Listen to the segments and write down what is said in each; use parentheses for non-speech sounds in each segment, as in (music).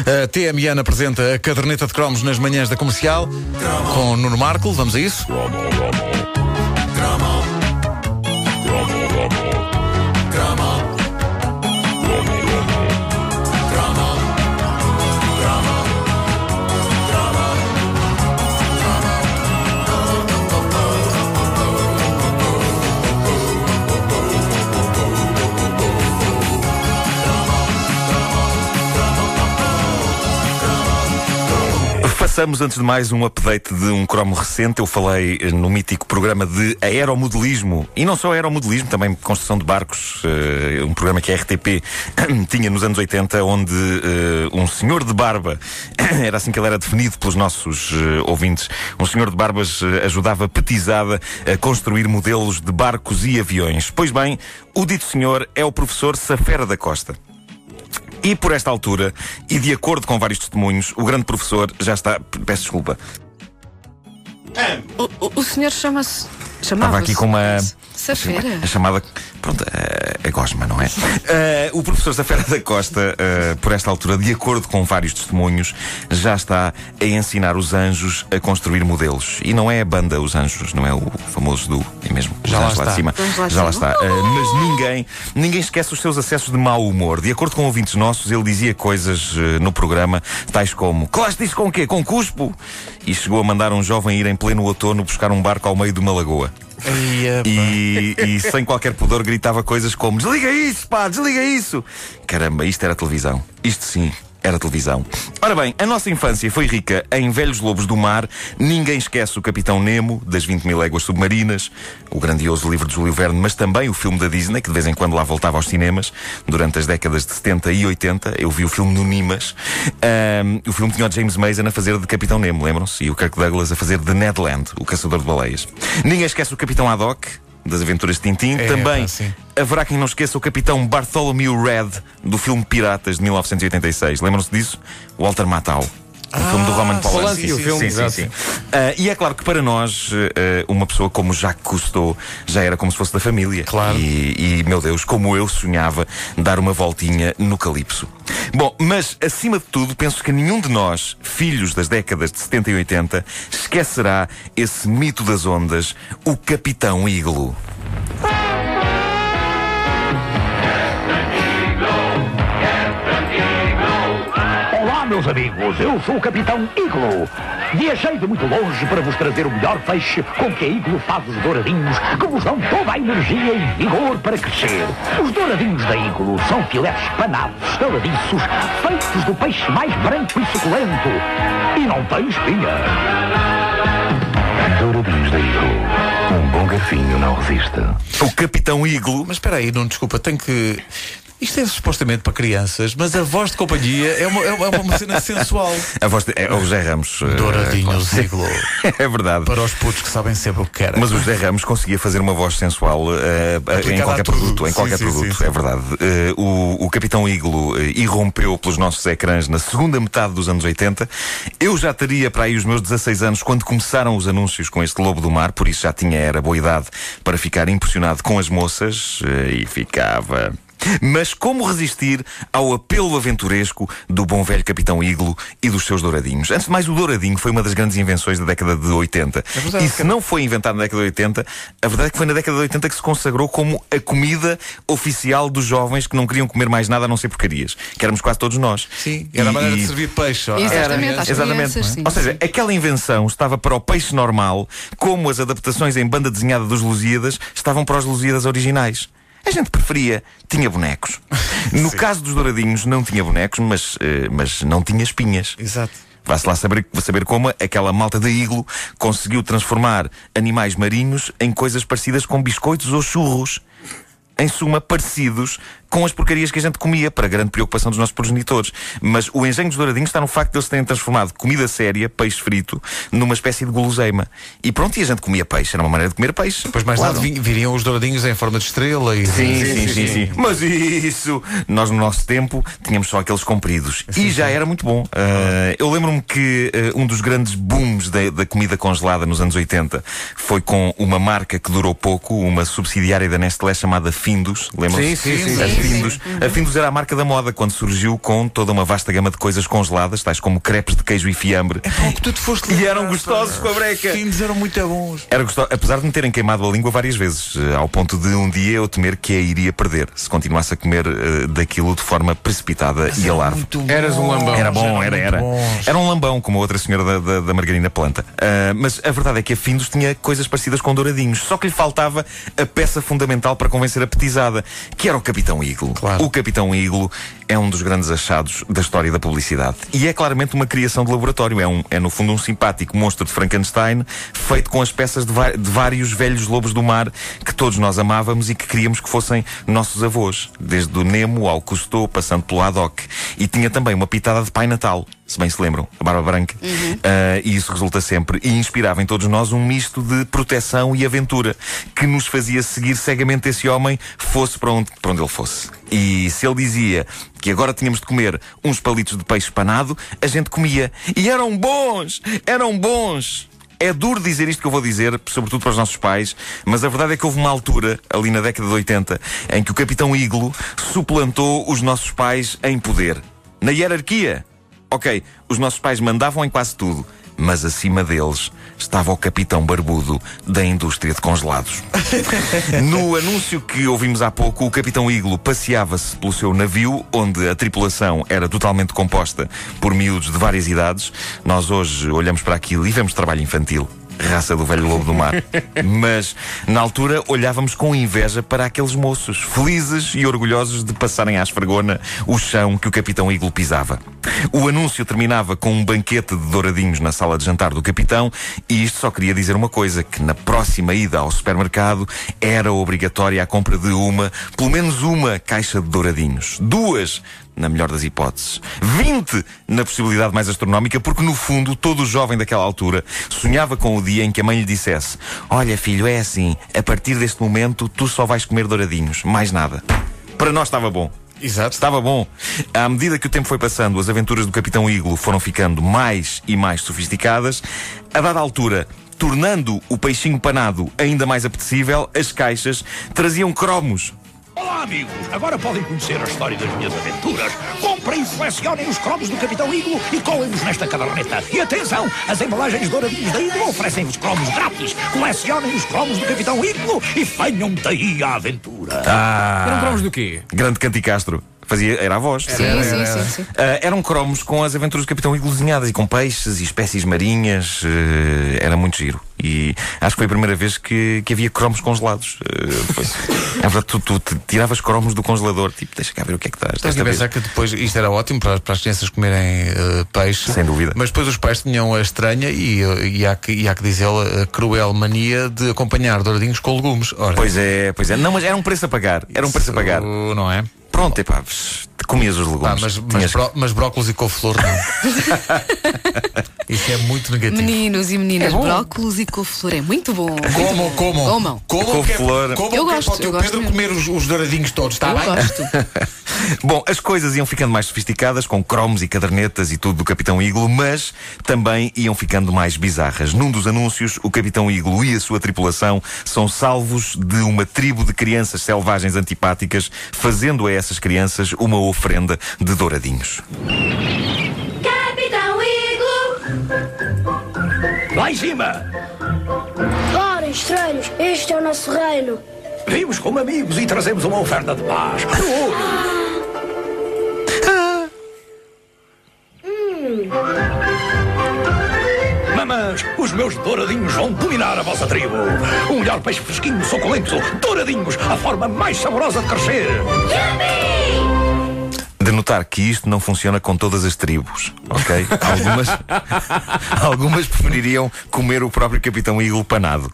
A TMN apresenta a caderneta de cromos nas manhãs da comercial com Nuno Marco. Vamos a isso? Façamos antes de mais um update de um cromo recente. Eu falei eh, no mítico programa de aeromodelismo e não só aeromodelismo, também construção de barcos, uh, um programa que a RTP (coughs) tinha nos anos 80, onde uh, um senhor de barba, (coughs) era assim que ele era definido pelos nossos uh, ouvintes, um senhor de barbas ajudava petizada a construir modelos de barcos e aviões. Pois bem, o dito senhor é o professor Safera da Costa. E por esta altura, e de acordo com vários testemunhos, o grande professor já está. Peço desculpa. O, o, o senhor chama-se. Estava aqui com uma. Safera. A chamada. Pronto, a, a gosma, não é? Uh, o professor Safera da Costa, uh, por esta altura, de acordo com vários testemunhos, já está a ensinar os anjos a construir modelos. E não é a banda Os Anjos, não é o famoso do. É mesmo? Já lá, lá, de cima. Lá já lá está. Uh, mas ninguém, ninguém esquece os seus acessos de mau humor. De acordo com ouvintes nossos, ele dizia coisas no programa, tais como: Colaste isso com o quê? Com cuspo? E chegou a mandar um jovem ir em pleno outono buscar um barco ao meio de uma lagoa. E, e, sem qualquer pudor gritava coisas como Desliga isso, pá, desliga isso! Caramba, isto era televisão. Isto sim era televisão. Ora bem, a nossa infância foi rica em Velhos Lobos do Mar, ninguém esquece o Capitão Nemo, das 20 mil léguas submarinas, o grandioso livro de Júlio Verne, mas também o filme da Disney, que de vez em quando lá voltava aos cinemas, durante as décadas de 70 e 80. Eu vi o filme no Nimas. Um, o filme tinha o James Mason a fazer de Capitão Nemo, lembram-se? E o Kirk Douglas a fazer de Ned Land, o caçador de baleias. Ninguém esquece o Capitão Haddock, das aventuras de Tintim. É, Também pá, haverá quem não esqueça o capitão Bartholomew Red do filme Piratas de 1986. Lembram-se disso? Walter Matthau. O ah, filme do Roman Polanski. Polanski filme, sim, sim, sim. Uh, e é claro que para nós, uh, uma pessoa como Jacques Cousteau já era como se fosse da família. Claro. E, e, meu Deus, como eu sonhava dar uma voltinha no Calipso. Bom, mas acima de tudo, penso que nenhum de nós, filhos das décadas de 70 e 80, esquecerá esse mito das ondas, o Capitão Iglo. Meus amigos, eu sou o Capitão Iglo. Viajei de muito longe para vos trazer o melhor peixe com que a Iglo faz os douradinhos, que vos dão toda a energia e vigor para crescer. Os douradinhos da Iglo são filetes panados, estaladiços, feitos do peixe mais branco e suculento. E não tem espinha. Douradinhos da Iglo. Um bom garfinho não resiste. O Capitão Iglo. Mas espera aí, não desculpa, tenho que. Isto é supostamente para crianças, mas a voz de companhia é uma, é uma, uma cena sensual. A voz de, é o José Ramos. Douradinho, uh, Ziglo. (laughs) é verdade. Para os putos que sabem sempre o que querem. Mas o José Ramos conseguia fazer uma voz sensual uh, em qualquer produto. Em qualquer sim, produto, sim, sim, é verdade. Uh, o, o Capitão Iglo uh, irrompeu pelos nossos ecrãs na segunda metade dos anos 80. Eu já teria para aí os meus 16 anos quando começaram os anúncios com este Lobo do Mar, por isso já tinha era boa idade para ficar impressionado com as moças e ficava. Mas como resistir ao apelo aventuresco do bom velho Capitão Iglo e dos seus douradinhos? Antes de mais, o douradinho foi uma das grandes invenções da década de 80. É e se não foi inventado na década de 80, a verdade é que foi na década de 80 que se consagrou como a comida oficial dos jovens que não queriam comer mais nada a não ser porcarias. Que éramos quase todos nós. Sim, era e, a maneira de servir peixe. Exatamente, era, exatamente. Crianças, sim, Ou seja, sim. aquela invenção estava para o peixe normal, como as adaptações em banda desenhada dos Lusíadas estavam para os Lusíadas originais. A gente preferia, tinha bonecos. (laughs) No caso dos douradinhos, não tinha bonecos, mas, uh, mas não tinha espinhas. Exato. Vá-se lá saber, saber como aquela malta de iglo conseguiu transformar animais marinhos em coisas parecidas com biscoitos ou churros. Em suma, parecidos com as porcarias que a gente comia, para grande preocupação dos nossos progenitores. Mas o engenho dos douradinhos está no facto de eles terem transformado comida séria, peixe frito, numa espécie de guloseima. E pronto, e a gente comia peixe, era uma maneira de comer peixe. Depois mais claro. tarde viriam os douradinhos em forma de estrela e. Sim, sim, sim. sim, sim. Mas isso, nós no nosso tempo tínhamos só aqueles compridos. Sim, e já era muito bom. Uh, eu lembro-me que uh, um dos grandes booms da, da comida congelada nos anos 80 foi com uma marca que durou pouco, uma subsidiária da Nestlé chamada Findus. Lembram-se? Sim, sim, sim. Findus. A Findus era a marca da moda quando surgiu com toda uma vasta gama de coisas congeladas, tais como crepes de queijo e fiambre. É que tu te foste E eram gostosos com a breca. Fins eram muito bons. Era gostoso, apesar de me terem queimado a língua várias vezes, eh, ao ponto de um dia eu temer que a iria perder se continuasse a comer eh, daquilo de forma precipitada e alarve. Muito Eras um lambão. Era bom, era, era. bons. Era um lambão, como a outra senhora da, da, da margarina planta. Ah, mas a verdade é que a Findus tinha coisas parecidas com douradinhos, só que lhe faltava a peça fundamental para convencer a petizada, que era o Capitão Iglo. Claro. O Capitão Iglo é um dos grandes achados da história da publicidade. E é claramente uma criação de laboratório. É, um, é no fundo, um simpático monstro de Frankenstein, feito com as peças de, de vários velhos lobos do mar que todos nós amávamos e que queríamos que fossem nossos avós. Desde o Nemo ao Cousteau, passando pelo Haddock. E tinha também uma pitada de Pai Natal, se bem se lembram, a barba branca. Ah, e isso resulta sempre. E inspirava em todos nós um misto de proteção e aventura que nos fazia seguir cegamente esse homem, fosse para onde, para onde ele fosse. E se ele dizia que agora tínhamos de comer uns palitos de peixe panado, a gente comia. E eram bons! Eram bons! É duro dizer isto que eu vou dizer, sobretudo para os nossos pais, mas a verdade é que houve uma altura, ali na década de 80, em que o Capitão Iglo suplantou os nossos pais em poder. Na hierarquia. Ok, os nossos pais mandavam em quase tudo, mas acima deles estava o Capitão Barbudo da indústria de congelados. (laughs) No anúncio que ouvimos há pouco, o Capitão Iglo passeava-se pelo seu navio, onde a tripulação era totalmente composta por miúdos de várias idades. Nós hoje olhamos para aquilo e vemos trabalho infantil. Raça do velho lobo do mar. Mas, na altura, olhávamos com inveja para aqueles moços, felizes e orgulhosos de passarem à esfregona o chão que o Capitão Iglo pisava. O anúncio terminava com um banquete de douradinhos na sala de jantar do Capitão, e isto só queria dizer uma coisa: que na próxima ida ao supermercado era obrigatória a compra de uma, pelo menos uma caixa de douradinhos. Duas, na melhor das hipóteses. 20 na possibilidade mais astronómica, porque no fundo todo jovem daquela altura sonhava com o dia em que a mãe lhe dissesse: Olha, filho, é assim, a partir deste momento tu só vais comer douradinhos, mais nada. Para nós estava bom. Exato. Estava bom. À medida que o tempo foi passando, as aventuras do Capitão Iglo foram ficando mais e mais sofisticadas. A dada altura, tornando o peixinho panado ainda mais apetecível, as caixas traziam cromos. Olá, amigos! Agora podem conhecer a história das minhas aventuras. Comprem e selecionem os cromos do Capitão Iglo e colem-nos nesta caderneta. E atenção, as embalagens douradinhas da Iglo oferecem-vos cromos grátis. Colecionem os cromos do Capitão Iglo e venham daí à aventura. Ah! Eram cromos do quê? Grande Canticastro. Fazia, era a voz. Sim, sim, sim, sim. Ah, eram cromos com as aventuras do Capitão Iglo desenhadas e com peixes e espécies marinhas. eh, era muito giro. E acho que foi a primeira vez que, que havia cromos congelados. Eh, é (laughs) verdade, tu, tu tiravas cromos do congelador. Tipo, deixa cá ver o que é que estás. Desta vez. pensar que depois isto era ótimo para, para as crianças comerem eh, peixe. Sem dúvida. Mas depois os pais tinham a estranha e, eh, e há que, e há que dizê-la a cruel mania de acompanhar douradinhos com legumes. Ora, Pois é, pois é. Não, mas era um preço a pagar. Era um preço a pagar. Não é? Pronto, epá, comias os legumes. Pá, mas, mas, bró- mas brócolis e couve-flor não. (laughs) Isso é muito negativo. Meninos e meninas, É brócolis e couve-flor é muito bom. Comam, comam. Comam. Comam Couve-flor. é, comam Eu gosto, para o teu Pedro mesmo. comer os, os douradinhos todos, está Eu bem? gosto. (laughs) Bom, as coisas iam ficando mais sofisticadas, com cromos e cadernetas e tudo do Capitão Iglo, mas também iam ficando mais bizarras. Num dos anúncios, o Capitão Iglo e a sua tripulação são salvos de uma tribo de crianças selvagens antipáticas, fazendo a essas crianças uma oferenda de douradinhos. Capitão Iglo! Lá em cima, Ora, estranhos, este é o nosso reino. vimos como amigos e trazemos uma oferta de paz. Ouro. Mamãs, os meus douradinhos vão dominar a vossa tribo. O melhor peixe fresquinho, suculento, douradinhos, a forma mais saborosa de crescer. De notar que isto não funciona com todas as tribos, ok? (laughs) Algumas, (laughs) algumas prefeririam comer o próprio Capitão Iglo panado.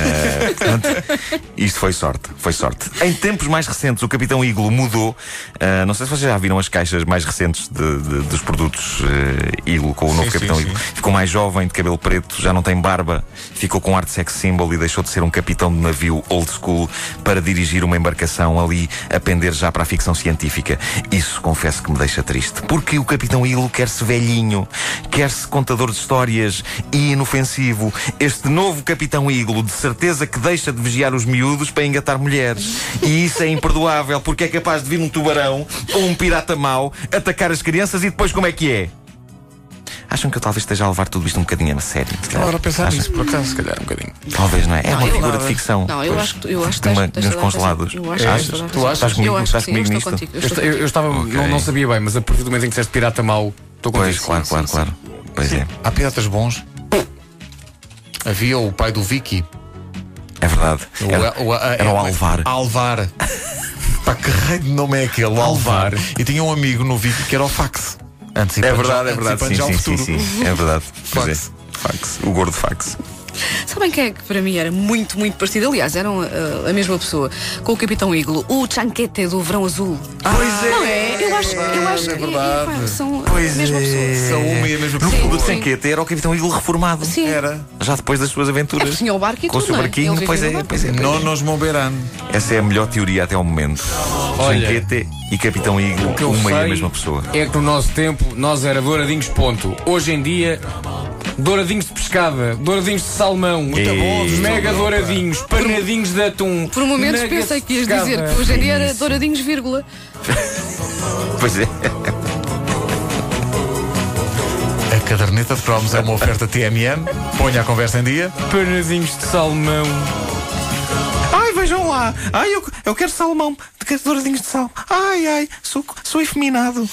Eh, portanto, isto foi sorte, foi sorte. Em tempos mais recentes, o Capitão Iglo mudou. eh, não sei se vocês já viram as caixas mais recentes de- de- dos produtos eh, Iglo com o novo Sim, Capitão sim, Iglo. sim. Ficou mais jovem, de cabelo preto, já não tem barba, ficou com arte sex symbol e deixou de ser um capitão de navio old school para dirigir uma embarcação ali a pender já para a ficção científica. Isso confesso que me deixa triste, porque o Capitão Iglo quer-se velhinho, quer-se contador de histórias e inofensivo. Este novo Capitão Iglo de certeza que deixa de vigiar os miúdos para engatar mulheres. E isso é imperdoável, porque é capaz de vir um tubarão ou um pirata mau atacar as crianças e depois como é que é? Acham que eu talvez esteja a levar tudo isto um bocadinho a sério? Agora a pensar Acham? nisso, por acaso, se calhar um bocadinho. Talvez, não é? É uma eu- figura nada. de ficção. Não, eu acho que eu acho que uma- tens- congelados. Eu acho que Achas? Tu achas? Estás comigo- Eu estás sim, comigo nisto? contigo. eu Eu, estou esta- eu- eu estava, Ok. não, não sabia bem, mas a partir do momento em que disseste pirata mau, estou com Pois, isso. claro, claro, claro. Pois é, Há piratas bons. Havia o pai do Vicky. É verdade. O- Era, o- a- era o é- Alvar. Alvar. Pá, que raio de nome é aquele? O Alvar. E tinha um amigo no Vicky que era o Fax. É Antecipando verdade, já- é verdade. Sim, o sim, sim, sim. É verdade. Pois é. Fax. Fax. O gordo fax. Sabem quem é que para mim era muito, muito parecido? Aliás, eram uh, a mesma pessoa com o Capitão Iglo, o Chanquete do Verão Azul. Pois é. Não é? Eu acho, eu acho é que verdade. pá, são Pois a mesma é. pessoa. São uma e a mesma No pessoa. fundo, o sim. Sanquete era o Capitão Iglo reformado. Sim. Era. Já depois das suas É aventuras. porque tinha o barco e Com o seu é? barquinho, pois é, no pois é. pois é. Não nos Momberan. Essa é a melhor teoria até ao momento. Olha. Sanquete e Capitão Iglo, uma e a sei mesma pessoa. É que no nosso tempo nós era douradinhos ponto. Hoje em dia, douradinhos de pescada, douradinhos de salmão, Muito bom, mega douradinhos, panadinhos de atum. Por um momento nuggets pensei que ias dizer que hoje em dia era douradinhos, vírgula. (laughs) Pois é. A caderneta de cromos é uma oferta TMN. Ponha a conversa em dia. Panadinhos de salmão. Ai, vejam lá. Ai, eu, eu quero salmão. Quero douradinhos de sal. Ai, ai, sou, sou efeminado.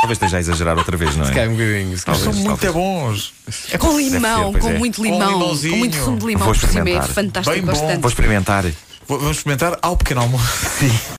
Talvez esteja a exagerar outra vez, não é? Cai um bocadinho. se calhar. São Talvez, muito talvez. bons. Com ser, limão, pois com é. muito Com limão, com, limãozinho. muito sumo de limão Vou por cima. É experimentar. fantástico, Bem gosto bom. tanto. Vou experimentar. Vamos experimentar ao pequeno almoço.